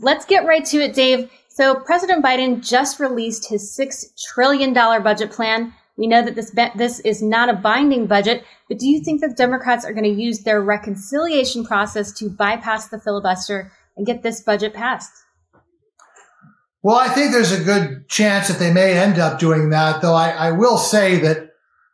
let's get right to it, Dave. So President Biden just released his $6 trillion budget plan. We know that this, this is not a binding budget, but do you think that Democrats are going to use their reconciliation process to bypass the filibuster and get this budget passed? Well, I think there's a good chance that they may end up doing that, though I, I will say that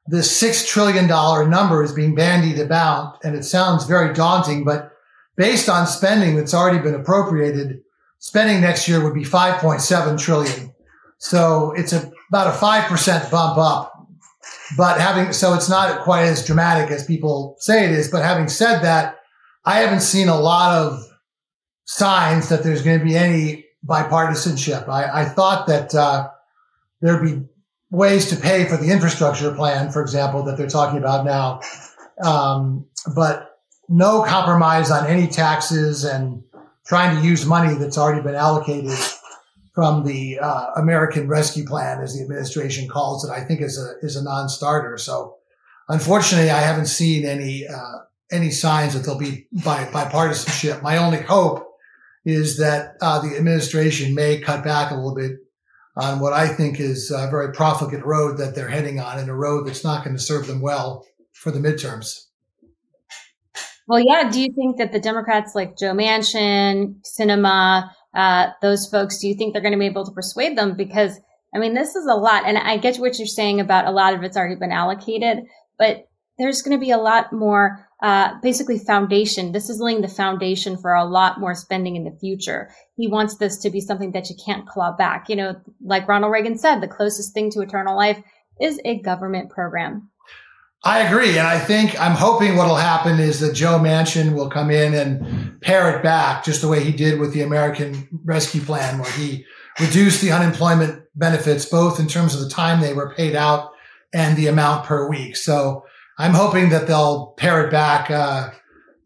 this $6 trillion number is being bandied about and it sounds very daunting, but based on spending that's already been appropriated, spending next year would be 5.7 trillion. So it's a, about a 5% bump up. But having, so it's not quite as dramatic as people say it is. But having said that, I haven't seen a lot of signs that there's going to be any bipartisanship. I, I thought that, uh, there'd be ways to pay for the infrastructure plan, for example, that they're talking about now. Um, but no compromise on any taxes and trying to use money that's already been allocated from the uh, American Rescue Plan, as the administration calls it, I think is a is a non-starter. So, unfortunately, I haven't seen any uh, any signs that there'll be by bipartisanship. My only hope is that uh, the administration may cut back a little bit on what I think is a very profligate road that they're heading on, and a road that's not going to serve them well for the midterms. Well, yeah. Do you think that the Democrats like Joe Manchin, Sinema, uh, those folks, do you think they're going to be able to persuade them? Because, I mean, this is a lot. And I get what you're saying about a lot of it's already been allocated, but there's going to be a lot more, uh, basically foundation. This is laying the foundation for a lot more spending in the future. He wants this to be something that you can't claw back. You know, like Ronald Reagan said, the closest thing to eternal life is a government program. I agree. And I think I'm hoping what'll happen is that Joe Manchin will come in and pare it back just the way he did with the American Rescue Plan, where he reduced the unemployment benefits, both in terms of the time they were paid out and the amount per week. So I'm hoping that they'll pare it back, uh,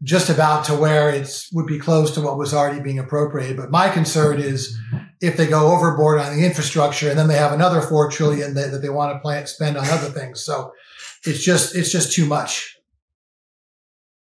just about to where it would be close to what was already being appropriated. But my concern is if they go overboard on the infrastructure and then they have another four trillion that, that they want to spend on other things. So it's just it's just too much.